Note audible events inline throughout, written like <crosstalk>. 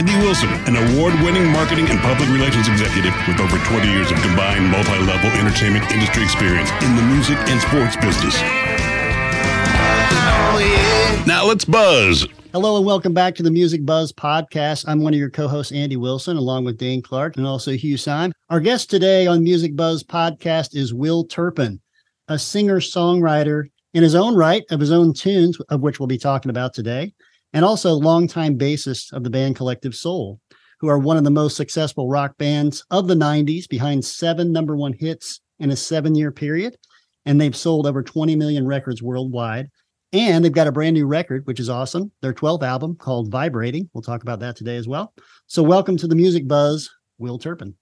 Andy Wilson, an award-winning marketing and public relations executive with over 20 years of combined multi-level entertainment industry experience in the music and sports business. Now let's buzz. Hello and welcome back to the Music Buzzz podcast. I'm one of your co-hosts, Andy Wilson, along with Dane Clark and also Hugh Syme. Our guest today on Music Buzzz podcast is Will Turpin, a singer-songwriter in his own right of his own tunes, of which we'll be talking about today, and also longtime bassist of the band Collective Soul, who are one of the most successful rock bands of the 90s, behind seven number one hits in a seven year period. And they've sold over 20 million records worldwide. And they've got a brand new record, which is awesome. Their 12th album called Vibrating. We'll talk about that today as well. So, welcome to the Music Buzzz, Will Turpin.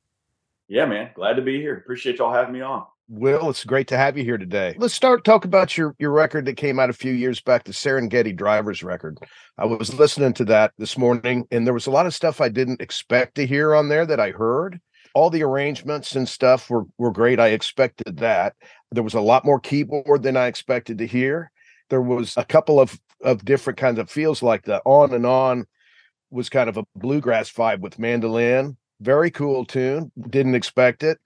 Yeah, man. Glad to be here. Appreciate y'all having me on. Will, it's great to have you here today. Let's start talk about your your record that came out a few years back, the Serengeti Drivers record. I was listening to that this morning, and there was a lot of stuff I didn't expect to hear on there that I heard. All the arrangements and stuff were were great. I expected that. There was a lot more keyboard than I expected to hear. There was a couple of of different kinds of feels, like the on and on was kind of a bluegrass vibe with mandolin. Very cool tune. Didn't expect it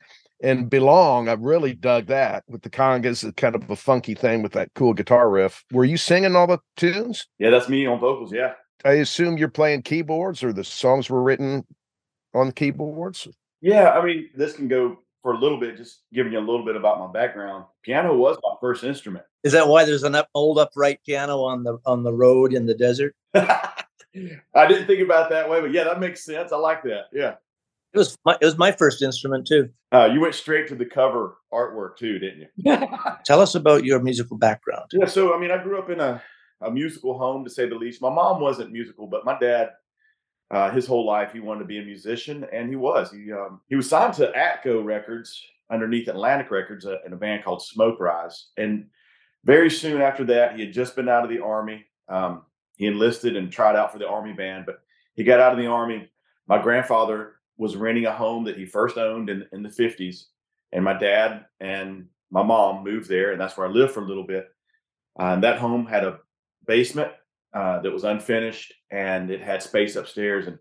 and belong i really dug that with the congas kind of a funky thing with that cool guitar riff were you singing all the tunes Yeah, that's me on vocals. Yeah. i assume you're playing keyboards or the songs were written on the keyboards Yeah. I mean, this can go for a little bit, just giving you a little bit about my background. Piano was my first instrument. Is that why there's an up, old upright piano on the on the road in the desert? <laughs> I didn't think about it that way, but yeah, that makes sense. I like that. Yeah. It was my, it was my first instrument too. Uh, you went straight to the cover artwork too, didn't you? <laughs> Tell us about your musical background. Yeah, so I mean, I grew up in a, a musical home to say the least. My mom wasn't musical, but my dad, uh, his whole life, he wanted to be a musician, and he was. He um, he was signed to Atco Records underneath Atlantic Records uh, in a band called Smoke Rise. And very soon after that, he had just been out of the army. Um, he enlisted and tried out for the army band, but he got out of the army. My grandfather was renting a home that he first owned in, in the 50s. And my dad and my mom moved there, and that's where I lived for a little bit. Uh, and that home had a basement uh, that was unfinished, and it had space upstairs. And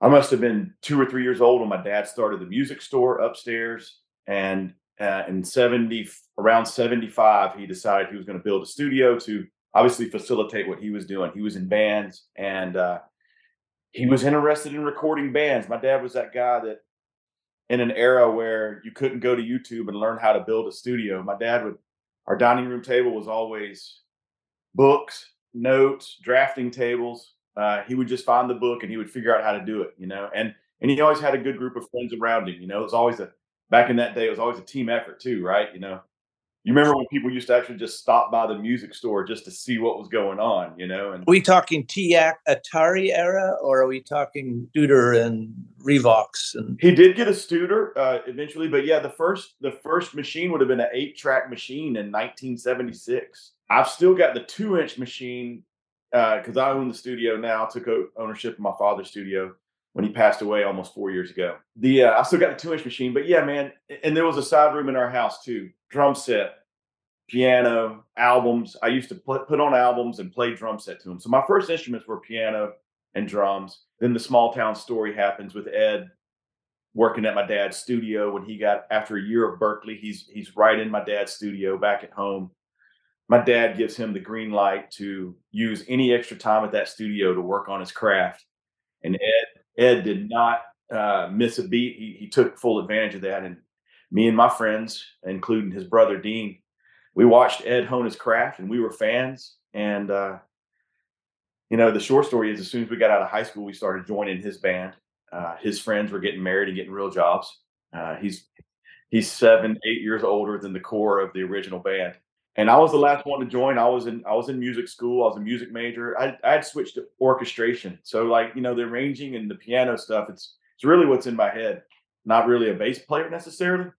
I must have been two or three years old when my dad started the music store upstairs. And uh, in 70, around 75, he decided he was going to build a studio to obviously facilitate what he was doing. He was in bands and uh, he was interested in recording bands. My dad was that guy that in an era where you couldn't go to YouTube and learn how to build a studio, my dad would, our dining room table was always books, notes, drafting tables, uh, he would just find the book and he would figure out how to do it, you know. And and he always had a good group of friends around him. You know, it was always a back in that day. It was always a team effort too, right? You know, you remember when people used to actually just stop by the music store just to see what was going on, you know? And are we talking TEAC Otari era, or are we talking Studer and Revox? And he did get a Studer uh, eventually, but yeah, the first the first machine would have been an eight track machine in 1976. I've still got the two inch machine because uh, I own the studio now. I took ownership of my father's studio when he passed away almost four years ago. The uh, I still got the two inch machine, but yeah, man. And there was a side room in our house too, drum set, piano, albums. I used to put put on albums and play drum set to them. So my first instruments were piano and drums. Then the small town story happens with Ed working at my dad's studio when he got after a year of Berklee. He's he's right in my dad's studio back at home my dad gives him the green light to use any extra time at that studio to work on his craft. And Ed Ed did not uh, miss a beat. He, he took full advantage of that. And me and my friends, including his brother Dean, we watched Ed hone his craft, and we were fans. And uh, you know, the short story is, as soon as we got out of high school, we started joining his band. Uh, his friends were getting married and getting real jobs. Uh, he's he's seven, eight years older than the core of the original band and I was the last one to join. I was in I was in music school. I was a music major. I I had switched to orchestration. So like you know the arranging and the piano stuff. It's it's really what's in my head. Not really a bass player necessarily,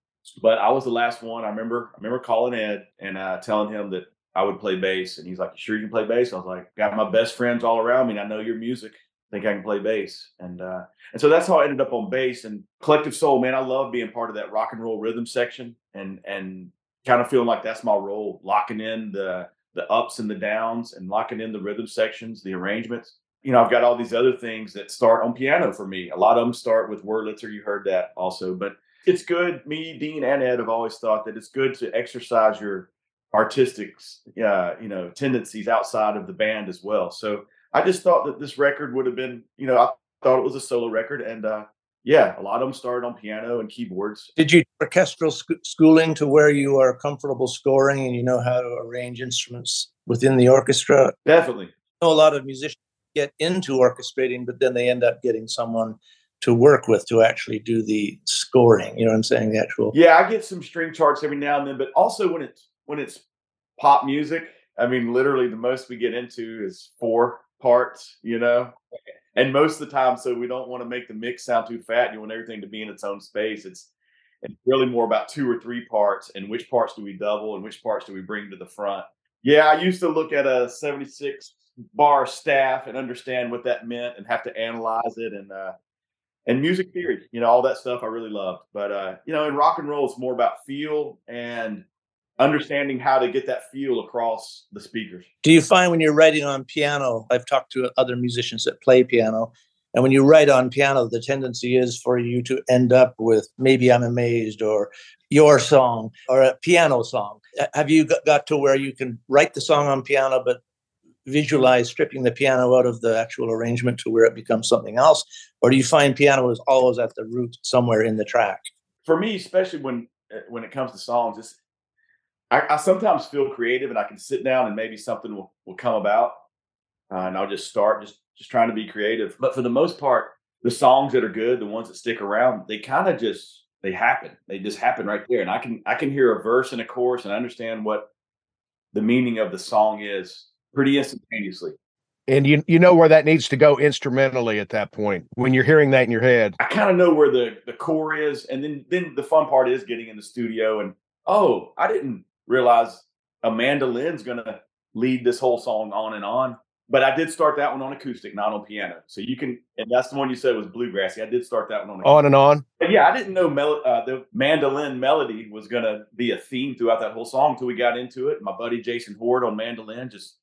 but I was the last one. I remember I remember calling Ed and uh, telling him that I would play bass, and he's like, "You sure you can play bass?" I was like, "Got my best friends all around me, and I know your music. Think I can play bass." And uh, and so that's how I ended up on bass and Collective Soul. Man, I love being part of that rock and roll rhythm section and and kind of feeling like that's my role, locking in the the ups and the downs and locking in the rhythm sections, the arrangements. You know, I've got all these other things that start on piano for me. A lot of them start with Wurlitzer. You heard that also, but it's good. Me, Dean, and Ed have always thought that it's good to exercise your artistic, uh, you know, tendencies outside of the band as well. So I just thought that this record would have been, you know, I thought it was a solo record, and uh, yeah, a lot of them started on piano and keyboards. Did you orchestral sc- schooling to where you are comfortable scoring and you know how to arrange instruments within the orchestra? Definitely. I know a lot of musicians get into orchestrating, but then they end up getting someone to work with to actually do the scoring. You know what I'm saying? The actual. Yeah, I get some string charts every now and then, but also when it's when it's pop music, I mean, literally the most we get into is four parts. You know, and most of the time, so we don't want to make the mix sound too fat. You want everything to be in its own space. It's it's really more about two or three parts and which parts do we double and which parts do we bring to the front. Yeah, I used to look at a 76 bar staff and understand what that meant and have to analyze it and uh and music theory, you know, all that stuff I really loved. But uh, you know, in rock and roll, it's more about feel and understanding how to get that feel across the speakers. Do you find when you're writing on piano, I've talked to other musicians that play piano, and when you write on piano, the tendency is for you to end up with maybe I'm amazed or your song or a piano song. Have you got to where you can write the song on piano, but visualize stripping the piano out of the actual arrangement to where it becomes something else? Or do you find piano is always at the root somewhere in the track? For me, especially when uh, when it comes to songs, it's I, I, sometimes feel creative and I can sit down and maybe something will, will come about uh, and I'll just start just just trying to be creative. But for the most part, the songs that are good, the ones that stick around, they kind of just they happen. They just happen right there. And I can I can hear a verse and a chorus and understand what the meaning of the song is pretty instantaneously. And you you know where that needs to go instrumentally at that point when you're hearing that in your head. I kind of know where the the core is, and then then the fun part is getting in the studio and oh, I didn't realize a mandolin's going to lead this whole song on and on. But I did start that one on acoustic, not on piano. So you can, and that's the one you said was bluegrassy. I did start that one on. Acoustic. On and on. But yeah, I didn't know mel- uh, the mandolin melody was going to be a theme throughout that whole song until we got into it. My buddy Jason Horde on mandolin just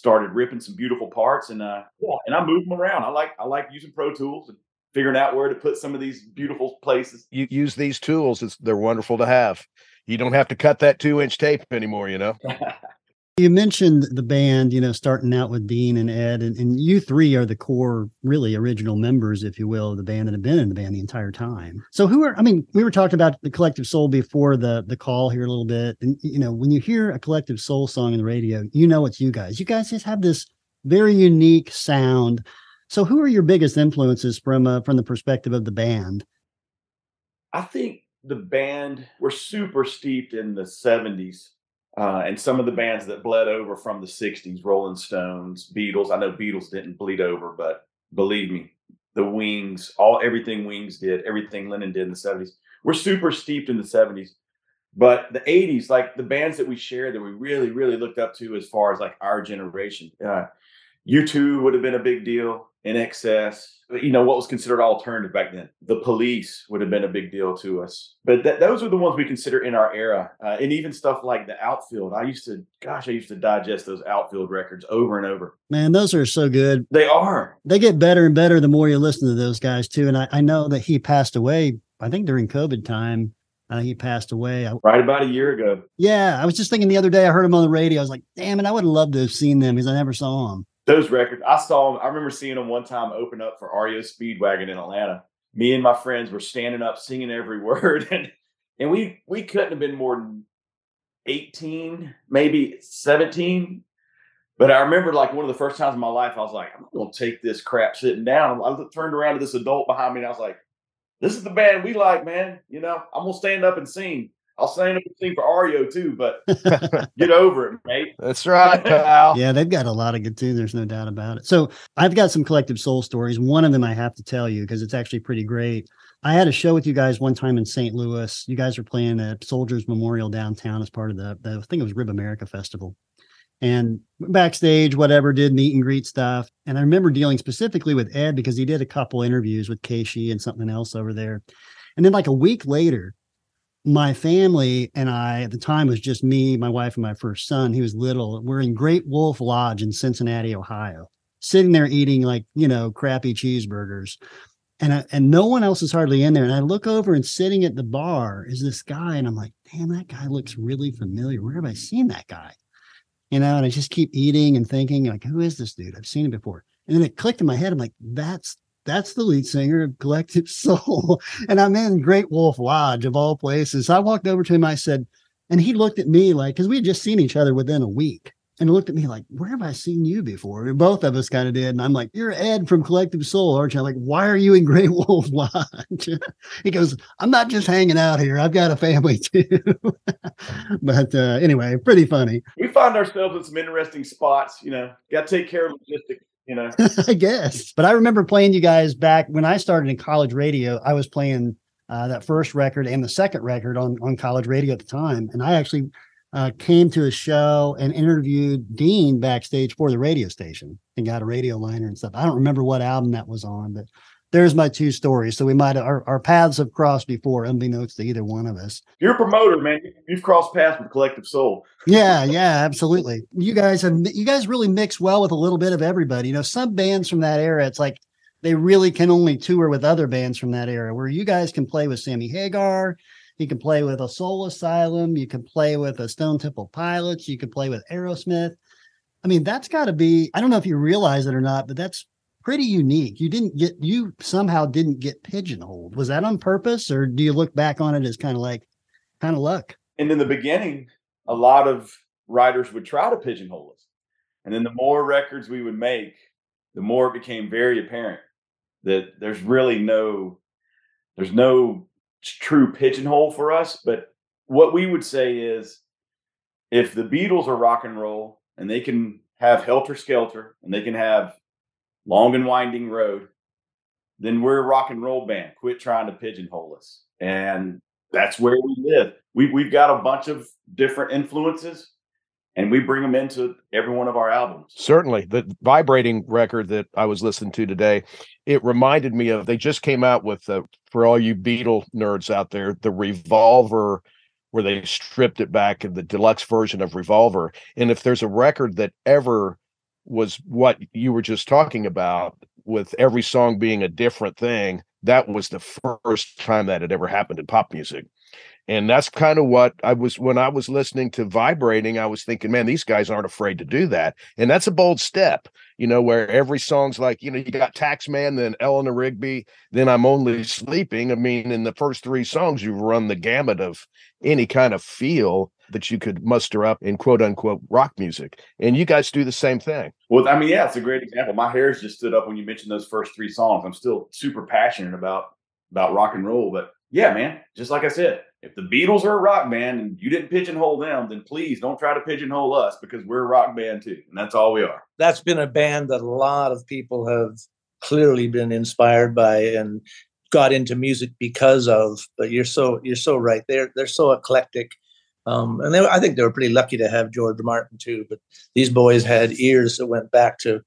started ripping some beautiful parts, and uh, yeah, and I moved them around. I like I like using Pro Tools and figuring out where to put some of these beautiful places. You use these tools; it's, they're wonderful to have you don't have to cut that two inch tape anymore, you know? <laughs> You mentioned the band, you know, starting out with Dean and Ed, and, and you three are the core, really original members, if you will, of the band and have been in the band the entire time. So, who are? I mean, we were talking about the Collective Soul before the the call here a little bit, and you know, when you hear a Collective Soul song on the radio, you know it's you guys. You guys just have this very unique sound. So, who are your biggest influences from uh, from the perspective of the band? I think the band we're super steeped in the 70s uh, and some of the bands that bled over from the 60s rolling stones beatles i know beatles didn't bleed over but believe me the wings all everything wings did everything lennon did in the 70s we're super steeped in the 70s but the 80s like the bands that we shared that we really really looked up to as far as like our generation uh, u2 would have been a big deal INXS you know what was considered alternative back then the police would have been a big deal to us but th- those are the ones we consider in our era uh, and even stuff like the outfield i used to gosh i used to digest those outfield records over and over Man, those are so good. they are They get better and better the more you listen to those guys too. And I, I know that he passed away. I think during COVID time, uh, he passed away. I, right about a year ago yeah, I was just thinking the other day. I heard him on the radio. I was like, "Damn it! I would have loved to have seen them because I never saw them." Those records i saw them i remember seeing them one time open up for REO speedwagon in atlanta. Me and my friends were standing up singing every <laughs> word and and we we couldn't have been more than 18 maybe 17 but i remember like one of the first times in my life i was like i'm gonna take this crap sitting down. I turned around to this adult behind me and i was like this is the band we like man you know? I'm gonna stand up and sing i'll stand up and sing for REO too but <laughs> get over it mate That's right, pal. Yeah, they've got a lot of good tunes. There's no doubt about it. So I've got some collective soul stories. One of them I have to tell you because it's actually pretty great. I had a show with you guys one time in St. Louis. You guys were playing at Soldiers Memorial downtown as part of the, the I think it was Rib America Festival. And backstage, whatever, did meet and greet stuff. And I remember dealing specifically with Ed because he did a couple interviews with KSHE and something else over there. And then like a week later, my family and I at the time was just me, my wife, and my first son. He was little. We're in Great Wolf Lodge in Cincinnati, Ohio, sitting there eating like you know crappy cheeseburgers, and I, and no one else is hardly in there. And I look over and sitting at the bar is this guy, and I'm like, damn, that guy looks really familiar. Where have I seen that guy? You know, and I just keep eating and thinking like, who is this dude? I've seen him before. And then it clicked in my head. I'm like, that's that's the lead singer of Collective <laughs> Soul. And I'm in Great Wolf Lodge of all places. I walked over to him. I said, and he looked at me like, because we had just seen each other within a week. And looked at me like, where have I seen you before? And both of us kind of did. And I'm like, you're Ed from Collective Soul, aren't you? I'm like, why are you in <laughs> Great Wolf Lodge? <laughs> he goes, I'm not just hanging out here. I've got a family too. but uh, anyway, pretty funny. we find ourselves in some interesting spots you know got to take care of logistics you know <laughs> I guess. But I remember playing you guys back when I started in college radio. I was playing uh, that first record and the second record on on college radio at the time, and I actually uh, came to a show and interviewed Dean backstage for the radio station and got a radio liner and stuff. I don't remember what album that was on, but there's my two stories. So we might our, our paths have crossed before, unbeknownst to either one of us. you're a promoter man you've crossed paths with collective soul Yeah, yeah, absolutely. You guys have you guys really mix well with a little bit of everybody. You know, some bands from that era, it's like they really can only tour with other bands from that era. Where you guys can play with Sammy Hagar, you can play with a Soul Asylum, you can play with a Stone Temple Pilots, you can play with Aerosmith. I mean, that's got to be. I don't know if you realize it or not, but that's pretty unique. You didn't get you somehow didn't get pigeonholed. Was that on purpose, or do you look back on it as kind of like kind of luck? and in the beginning a lot of writers would try to pigeonhole us and then the more records we would make the more it became very apparent that there's really no there's no true pigeonhole for us but what we would say is if the beatles are rock and roll and they can have helter skelter and they can have long and winding road then we're a rock and roll band quit trying to pigeonhole us and that's where we live we, we've got a bunch of different influences and we bring them into every one of our albums Certainly, the vibrating record that I was listening to today, it reminded me of. They just came out with the for all you Beatle nerds out there, the Revolver, where they stripped it back in the deluxe version of Revolver. And if there's a record that ever was what you were just talking about, with every song being a different thing, that was the first time that had ever happened in pop music and that's kind of what I was when I was listening to vibrating. I was thinking, man, these guys aren't afraid to do that, and that's a bold step, you know. Where every song's like, you know, you got Taxman, then Eleanor Rigby, then I'm Only Sleeping. I mean, in the first three songs, you run the gamut of any kind of feel. That you could muster up in quote unquote rock music. And you guys do the same thing. Well, I mean, yeah, it's a great example. My hairs just stood up when you mentioned those first three songs. I'm still super passionate about about rock and roll, but yeah, man, just like I said, if the Beatles are a rock band and you didn't pigeonhole them, then please don't try to pigeonhole us because we're a rock band too, and that's all we are. That's been a band that a lot of people have clearly been inspired by and got into music because of. But you're so you're so right. They're they're so eclectic. Um, and they, I think they were pretty lucky to have George Martin too. But these boys had ears that went back to,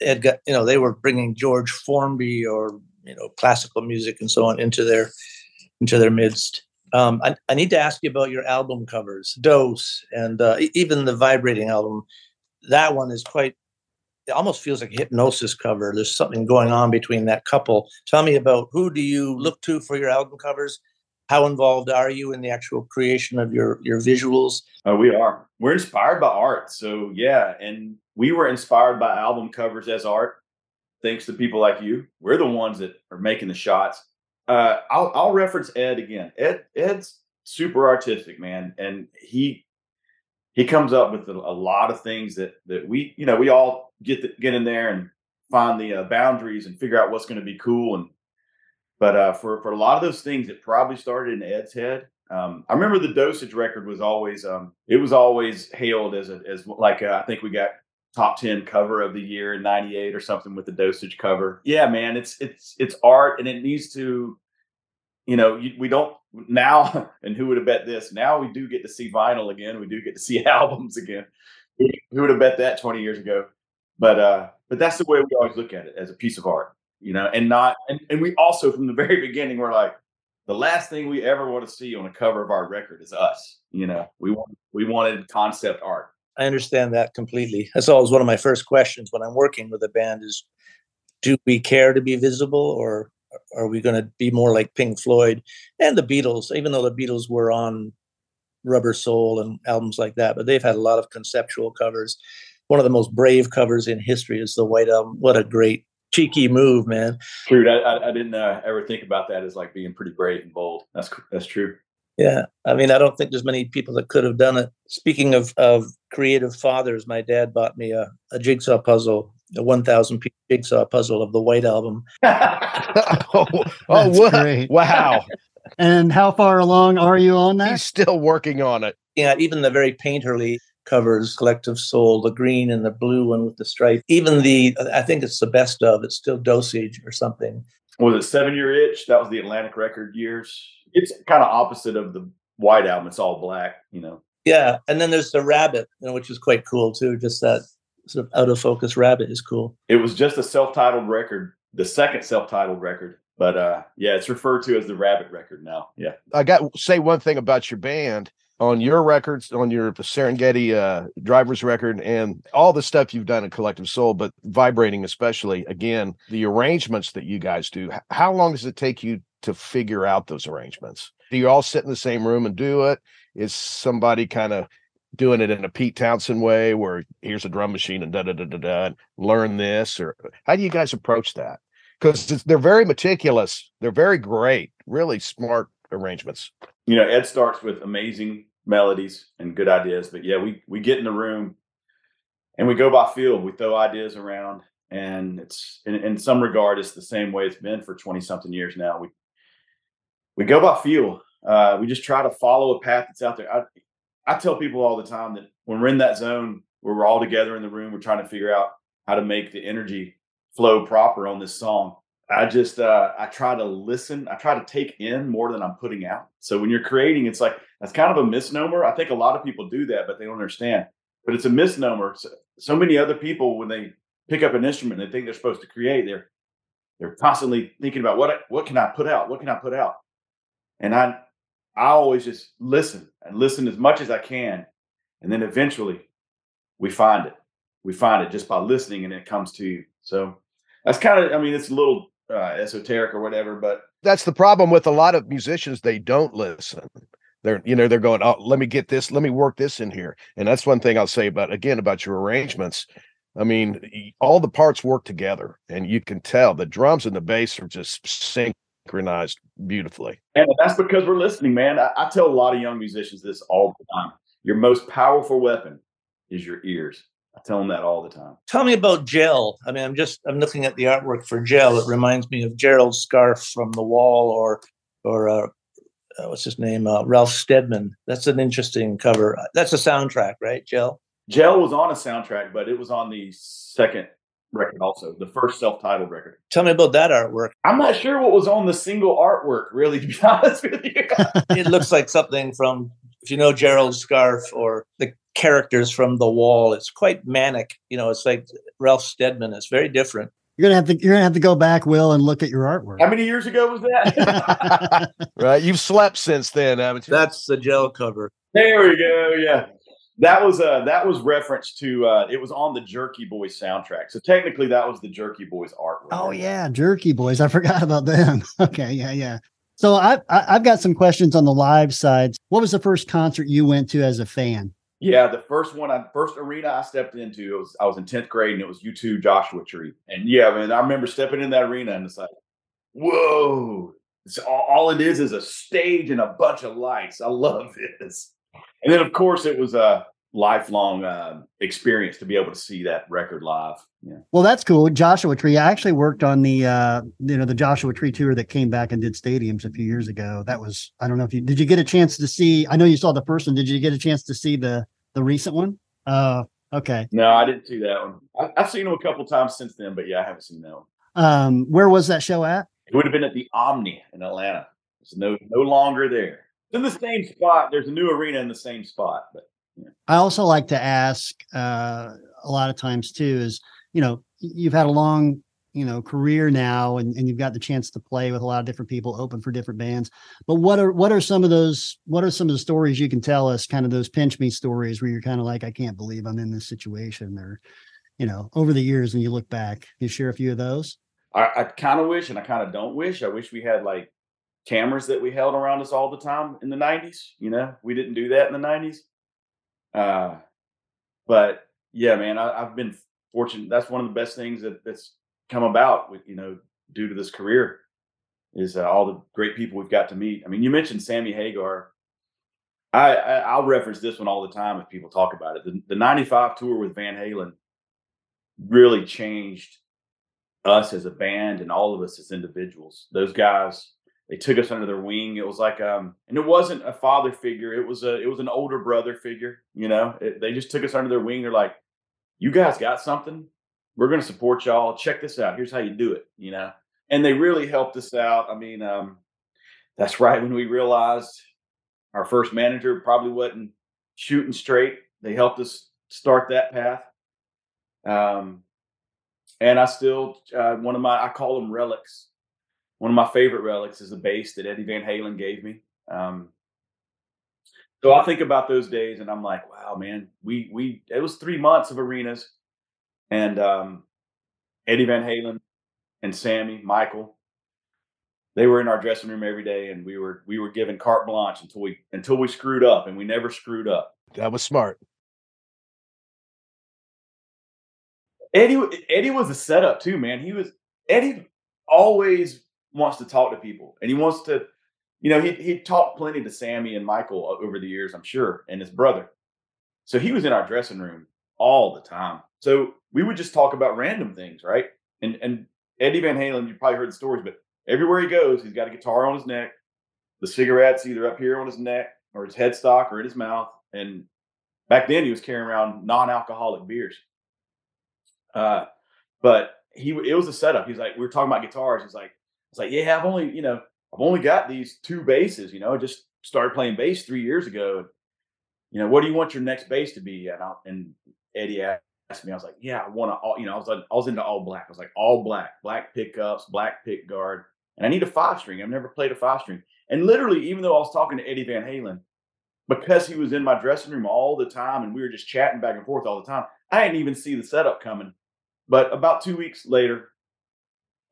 had got you know they were bringing George Formby or you know classical music and so on into their into their midst. Um, I, I, need to ask you about your album covers, Dose, and uh, even the Vibrating album. That one is quite. It almost feels like a hypnosis cover. There's something going on between that couple. Tell me about who do you look to for your album covers? How involved are you in the actual creation of your your visuals? Uh, we are. We're inspired by art. So yeah, and we were inspired by album covers as art thanks to people like you. We're the ones that are making the shots. Uh, I'll, I'll reference Ed again. Ed Ed's super artistic, man, and he he comes up with a, lot of things that that we you know we all get the, get in there and find the uh, boundaries and figure out what's going to be cool and but uh, for for a lot of those things it probably started in Ed's head. Um, I remember the dosage record was always um, it was always hailed as a as like a, uh, I think we got top 10 cover of the year in 98 or something with the dosage cover. Yeah, man, it's it's it's art and it needs to you know, you, we don't now <laughs> and who would have bet this? Now we do get to see vinyl again. We do get to see <laughs> albums again. Who would have bet that 20 years ago? But uh but that's the way we always look at it as a piece of art, you know, and not and, and we also from the very <laughs> beginning we're like the last thing we ever want to see on a cover of our record is us. You know, we want we wanted concept art I understand that completely. <laughs> That's always one of my first questions when I'm working with a band is do we care to be visible or are we going to be more like Pink Floyd and the Beatles, even though the Beatles were on Rubber Soul and albums like that, but they've had a lot of conceptual covers. One of the most brave covers in history is the White Album. What a great cheeky move, man. True. I, I didn't uh, ever think about that as like being pretty brave and bold. That's that's true. Yeah, I mean, I don't think there's many people that could have done it. Speaking of of creative fathers, my dad bought me a, a jigsaw puzzle, a 1,000 piece jigsaw puzzle of the White Album. <laughs> <laughs> oh, oh what? Great. wow! and how far along are you on that? He's still working on it. Yeah, even the very painterly covers, Collective Soul, the green and the blue one with the stripe. Even the, I think it's the best of. It's still Dosage or something. Was it Seven Year Itch? That was the Atlantic Record years it's kind of opposite of the white album. It's all black, you know. Yeah, and then there's the rabbit, you know, which is quite cool too. Just that sort of out of focus rabbit is cool. It was just a self-titled record, the second self-titled record, but uh, yeah, it's referred to as the Rabbit record now. Yeah, I got say one thing about your band on your records, on your Serengeti uh, driver's record, and all the stuff you've done in Collective Soul, but vibrating especially. Again, the arrangements that you guys do. How long does it take you to figure out those arrangements? Do you all sit in the same room and do it? Is somebody kind of doing it in a Pete Townshend way where here's a drum machine and da da da da da learn this or how do you guys approach that? Because they're very meticulous, they're very great, really smart arrangements. You know, Ed starts with amazing melodies and good ideas, but yeah, we we get in the room and we go by feel. We throw ideas around, and it's in, in some regard, it's the same way it's been for twenty something years now. We we go by feel. Uh, we just try to follow a path that's out there. I, I tell people all the time that when we're in that zone where we're all together in the room, we're trying to figure out how to make the energy flow proper on this song. I just uh, I try to listen. I try to take in more than I'm putting out. So when you're creating, it's like that's kind of a misnomer. I think a lot of people do that, but they don't understand. But it's a misnomer. So, so many other people, when they pick up an instrument, they think they're supposed to create. They're they're constantly thinking about what what can I put out? What can I put out? And I I always just listen and listen as much as I can. And then eventually we find it. We find it just by listening and it comes to you. So that's kind of, I mean, it's a little uh, esoteric or whatever, but that's the problem with a lot of musicians. They don't listen. They're, you know, they're going, oh, let me get this, let me work this in here. And that's one thing I'll say about, again, about your arrangements. I mean, all the parts work together and you can tell the drums and the bass are just synchronized beautifully. And that's because we're listening, man. I, I tell a lot of young musicians this all the time. Your most powerful weapon is your ears. I tell them that all the time. Tell me about Gel. I mean, I'm just I'm looking at the artwork for Gel. It reminds me of Gerald Scarfe from The Wall, or or uh, uh, what's his name, uh, Ralph Steadman. That's an interesting cover. That's a soundtrack, right, Gel? Gel was on a soundtrack, but it was on the second record also, the first self-titled record. Tell me about that artwork. I'm not sure what was on the single artwork, really, to be <laughs> honest with you. it looks like something from if you know Gerald's scarf or the characters from The Wall. It's quite manic. You know, it's like Ralph Steadman. It's very different. You're gonna have to you're gonna have to go back, Will, and look at your artwork. How many years ago was that? <laughs> right, you've slept since then, haven't you? That's the gel cover. There we go. Yeah, that was uh that was reference to uh it was on the Jerky Boys soundtrack. So technically, that was the Jerky Boys artwork. Oh yeah, Jerky Boys. I forgot about them. <laughs> okay, yeah, yeah. So I, I I've got some questions on the live side. What was the first concert you went to as a fan? Yeah, the first one, I first arena I stepped into, was I was in tenth grade, and it was U2 Joshua Tree. And yeah, man, I remember stepping in that arena, and it's like, whoa! It's all, all it is is a stage and a bunch of lights. I love this. And then, of course, it was a lifelong uh, experience to be able to see that record live. Yeah. Well, that's cool. Joshua Tree. I actually worked on the uh, you know the Joshua Tree tour that came back and did stadiums a few years ago. That was I don't know if you did you get a chance to see. I know you saw the first one. Did you get a chance to see the the recent one? Uh, okay. No, I didn't see that one. I, have seen them a couple times since then, but yeah, I haven't seen that one. Um, where was that show at? It would have been at the Omni in Atlanta. It's no no longer there. It's in the same spot. There's a new arena in the same spot, but. I also like to ask uh, a lot of times too is you know you've had a long you know career now and, and you've got the chance to play with a lot of different people open for different bands. But what are what are some of those what are some of the stories you can tell us kind of those pinch me stories where you're kind of like i can't believe i'm in this situation or you know over the years when you look back can you share a few of those? I, I kind of wish and i kind of don't wish. I wish we had like cameras that we held around us all the time in the 90s you know? We didn't do that in the 90s uh but yeah man I, i've been fortunate that's one of the best things that, that's come about with you know due to this career is uh, all the great people we've got to meet. I mean, you mentioned Sammy Hagar. I, I will reference this one all the time if people talk about it. The, the '95 tour with Van Halen really changed us as a band and all of us as individuals. Those guys, they took us under their wing. It was like, um, and it wasn't a father figure. It was a, it was an older brother figure. You know, it, they just took us under their wing. They're like, you guys got something we're going to support y'all. Check this out. Here's how you do it, you know? And they really helped us out. I mean, um, that's right. When we realized our first manager probably wasn't shooting straight, they helped us start that path. Um, and I still, uh, one of my, I call them relics. One of my favorite relics is the bass that Eddie Van Halen gave me. Um, so I think about those days and I'm like, wow, man, we, we, it was three months of arenas and um, Eddie Van Halen and Sammy, Michael, they were in our dressing room every day, and we were we were given carte blanche until we until we screwed up, and we never screwed up. That was smart. Eddie Eddie was a setup too, man. He was Eddie always wants to talk to people, and he wants to, you know, he he talked plenty to Sammy and Michael over the years, I'm sure, and his brother. So he was in our dressing room all the time. So we would just talk about random things, right? And and Eddie Van Halen, you probably heard the stories, but everywhere he goes, he's got a guitar on his neck, the cigarettes either up here on his neck or his headstock or in his mouth. And back then, he was carrying around non-alcoholic beers. Uh, but he it was a setup. He's like, we were talking about guitars. He's like, it's like, yeah, I've only you know I've only got these two basses, You know, I just started playing bass three years ago. You know, what do you want your next bass to be? And, I, and Eddie asked me, I was like, yeah, I want to all, you know, I was like, I was into all black. I was like, all black, black pickups, black pick guard. And I need a five string. I've never played a five string. And literally, even though I was talking to Eddie Van Halen, because he was in my dressing room all the time and we were just chatting back and forth all the time, I didn't even see the setup coming. But about two weeks later,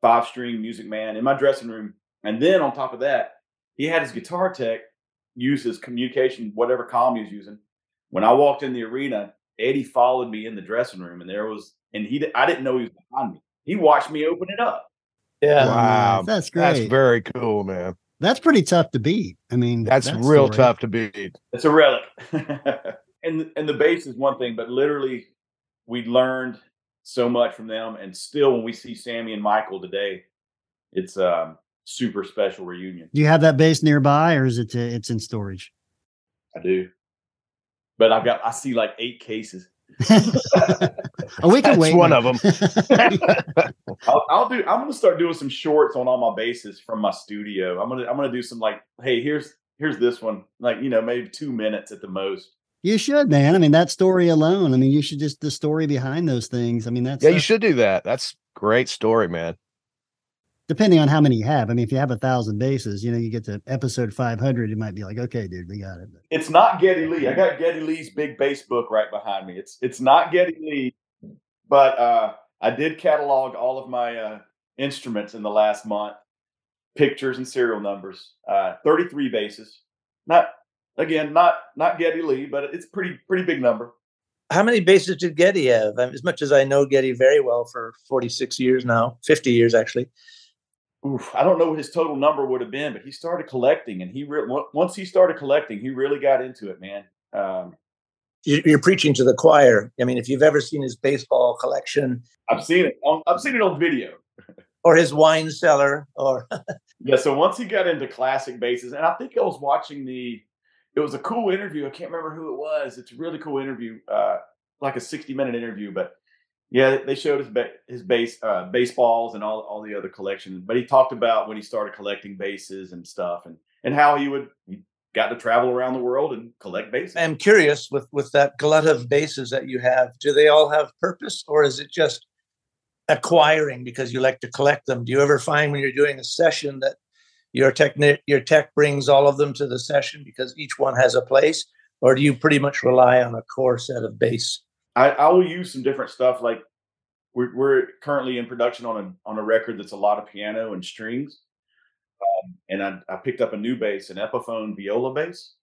five string music man in my dressing room. And then on top of that, he had his guitar tech use his communication, whatever com he was using. When I walked in the arena, Eddie followed me in the dressing room, and there was, and he, I didn't know he was behind me. He watched me open it up. Yeah. Wow. That's great. That's very cool, man. That's pretty tough to beat. I mean, That's that real story. tough to beat. It's a relic. <laughs> and and the bass is one thing, but literally we learned so much from them. And still when we see Sammy and Michael today, it's a super special reunion. Do you have that bass nearby, or is it? Uh, it's in storage. I do. But I've got I see like eight cases. oh, we can That's wait. one of them. <laughs> I'll, I'll do. I'm gonna start doing some shorts on all my basses from my studio. I'm gonna I'm gonna do some like, hey, here's here's this one, like you know maybe two minutes at the most. You should, man. I mean, that story alone. I mean, you should just the story behind those things. I mean, that's Yeah, you should do that. That's great story, man. depending on how many you have. I mean, if you have a thousand basses, you know, you get to episode 500, it might be like, okay, dude, we got it. It's not Geddy Lee. I got Geddy Lee's big bass book right behind me. It's it's not Geddy Lee, but uh, I did catalog all of my uh, instruments in the last month, pictures and serial numbers. Uh, 33 basses. Not again, not not Geddy Lee, but it's pretty pretty big number. How many basses did Geddy have? As much as I know Geddy very well for 46 years now, 50 years actually. Oof, I don't know what his total number would have been, but he started collecting, and he re- once he started collecting, he really got into it, man. Um, You- You're preaching to the choir. I mean, if you've ever seen his baseball collection I've seen it. On, I've seen it on video. or his wine cellar, or <laughs> Yeah. So once he got into classic basses, and I think I was watching the, it was a cool interview. I can't remember who it was. It's a really cool interview, uh, like a 60 minute interview. But yeah, they showed his ba- his base uh, baseballs and all all the other collections. But he talked about when he started collecting basses and stuff, and and how he would he got to travel around the world and collect basses. I'm curious with with that glut of basses that you have. Do they all have purpose, or is it just acquiring because you like to collect them? Do you ever find when you're doing a session that your techni- your tech brings all of them to the session because each one has a place, or do you pretty much rely on a core set of bass? I, I will use some different stuff. Like we're we're currently in production on a on a record that's a lot of piano and strings. Um, and I, I picked up a new bass, an Epiphone viola bass,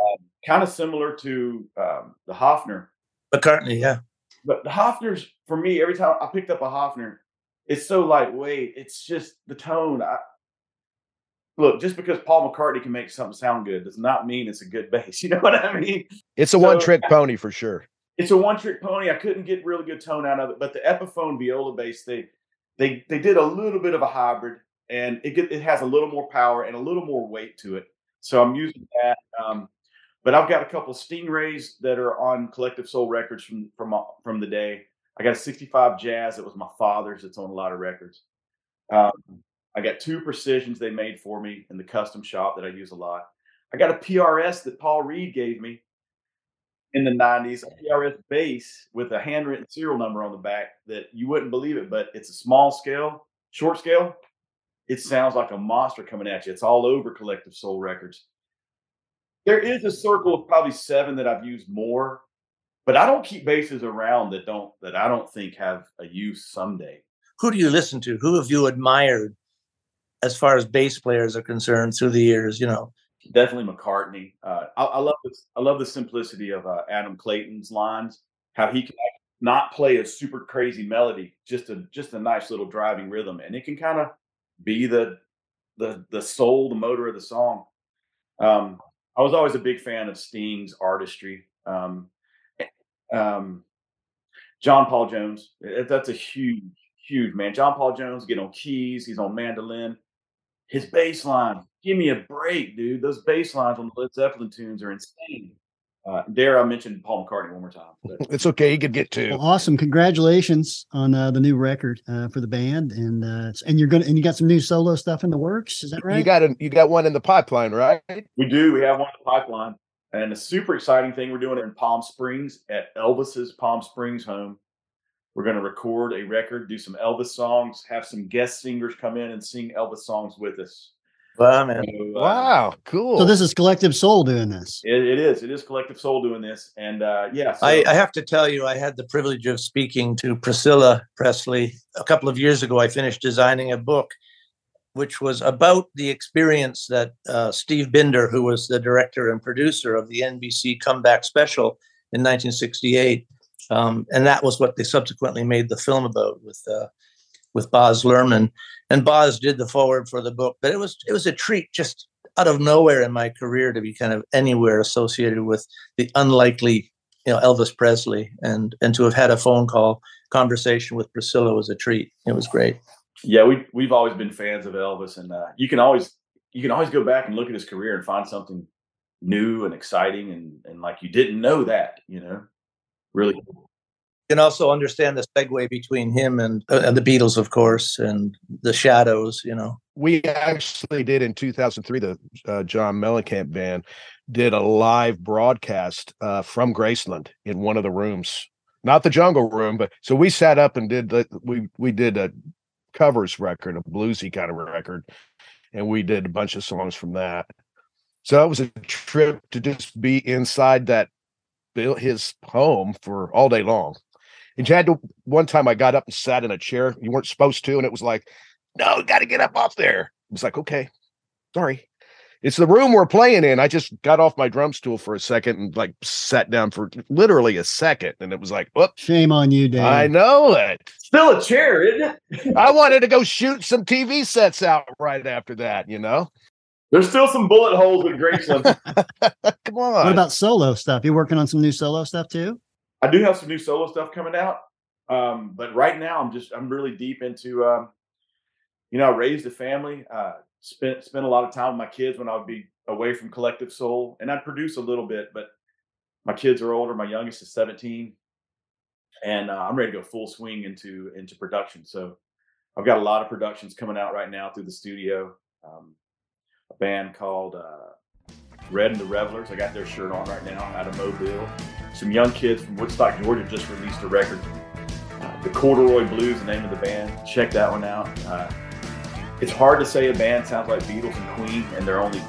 um, kind of similar to um, the Hofner. McCartney, yeah. But the Hofner's for me, every time I picked up a Hofner, it's so lightweight. It's just the tone. I, look, just because Paul McCartney can make something sound good does not mean it's a good <laughs> bass. You know what I mean? It's a So- one trick pony for sure. it's a one trick pony. I couldn't get really good tone out of it, but the Epiphone viola bass, they they they did a little bit of a hybrid, and it get, it has a little more power and a little more weight to it. So I'm using that. Um, but I've got a couple Stingrays that are on Collective Soul Records from from uh, from the day. I got a 65 Jazz that was my father's. It's on a lot of records. Um, I got two Precisions they made for me in the custom shop that I use a lot. I got a PRS that Paul Reed gave me in the 90s, a PRS bass with a handwritten serial number on the back that you wouldn't believe it, but it's a small scale, short scale. It sounds like a monster coming at you. It's all over Collective Soul Records. There is a circle of probably seven that I've used more, but I don't keep basses around that don't that I don't think have a use someday. Who do you listen to? Who have you admired as far as bass players are concerned through the years? You know, Definitely McCartney. Uh, I, I love this. I love the simplicity of uh, Adam Clayton's lines. How he can not play a super crazy melody, just a just a nice little driving rhythm, and it can kind of be the the the soul, the motor of the song. Um, I was always a big fan of Sting's artistry. Um, eh, um, John Paul Jones, eh, that's a huge, huge man. John Paul Jones, get on keys, he's on mandolin. His bass line, give me a break, dude. Those bass lines on the Led Zeppelin tunes are insane. Uh, dare I mention Paul McCartney one more time? But <laughs> It's okay. He could get two. Well, awesome! Congratulations on uh, the new record uh, for the band, and uh, and you're gonna and you got some new solo stuff in the works. Is that right? You got a, you got one in the pipeline, right? we do. We have one in the pipeline. And a super exciting thing we're doing it in Palm Springs at Elvis's Palm Springs home. We're going to record a record, do some Elvis songs, have some guest singers come in and sing Elvis songs with us. wow, man. So, uh, Wow, cool. so this is Collective Soul doing this. It, it is. It is Collective Soul doing this. And uh, yeah, so, I, I have to tell you, I had the privilege of speaking to Priscilla Presley a couple of years ago. I finished designing a book which was about the experience that uh, Steve Binder, who was the director and producer of the NBC Comeback Special in 1968, um, and that was what they subsequently made the film about with uh, with Baz Luhrmann. and Baz did the forward for the book. But it was it was a treat just out of nowhere in my career to be kind of anywhere associated with the unlikely, you know, Elvis Presley, and and to have had a phone call conversation with Priscilla was a treat. It was great. Yeah, we we've always been fans of Elvis, and uh, you can always you can always go back and look at his career and find something new and exciting, and and like you didn't know that, you know, really. Cool. You can also understand the segue between him and uh, and the Beatles, of course, and the Shadows. You know, we actually did in 2003 the uh, John Mellencamp band did a live broadcast uh, from Graceland in one of the rooms, not the Jungle Room, but so we sat up and did the we we did a covers record, a bluesy kind of record, and we did a bunch of songs from that. So it was a trip to just be inside that his home for all day long. And you had to one time I got up and sat in a chair. You weren't supposed to, and it was like, no, got to get up off there. It was like, okay, sorry. It's the room we're playing in. I just got off my drum stool for a second and like sat down for literally a second, and it was like, whoop. Shame on you, Dane. I know it. Still a chair, isn't it? I wanted to go shoot some TV sets out right after that, you know? There's still some bullet holes in Graceland. <laughs> Come on. What about solo stuff? You working on some new solo stuff too? I do have some new solo stuff coming out. Um, but right now I'm just I'm really deep into um, you know, I raised a family, uh, spent spent a lot of time with my kids when I would be away from Collective Soul, and I'd produce a little bit, but my kids are older. My youngest is 17, and uh, I'm ready to go full swing into into production. So I've got a lot of productions coming out right now through the studio. Um, a band called uh, Red and the Revelers. I got their shirt on right now out of Mobile some young kids from Woodstock, Georgia just released a record. Uh, the Corduroy Blues, the name of the band. Check that one out. Uh, it's hard to say a band sounds like Beatles and Queen, and they're only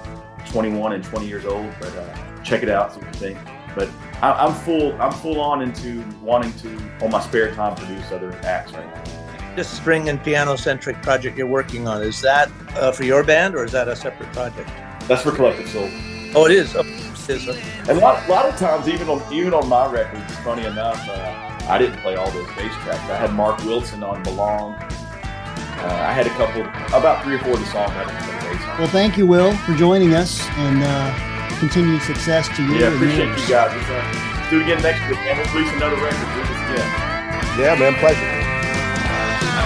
21 and 20 years old. But uh, check it out, see what you think. But I, am full. I'm full on into wanting to, on my spare time, produce other acts right now. This string and piano centric project you're working on is that uh, for your band, or is that a separate project? That's for Collective Soul. Oh, it is. Oh. And a lot, a lot of times, even on even on my records, funny enough, uh, I didn't play all those bass tracks. I had Mark Wilson on Belong. Uh, I had a couple, about three or four of the songs I didn't play bass on. Well, thank you, Will, for joining us, and uh, continued success to you. Yeah, appreciate you guys. Let's, uh, do it again next week, and we'll release another record. Do this again. Yeah, man, pleasure.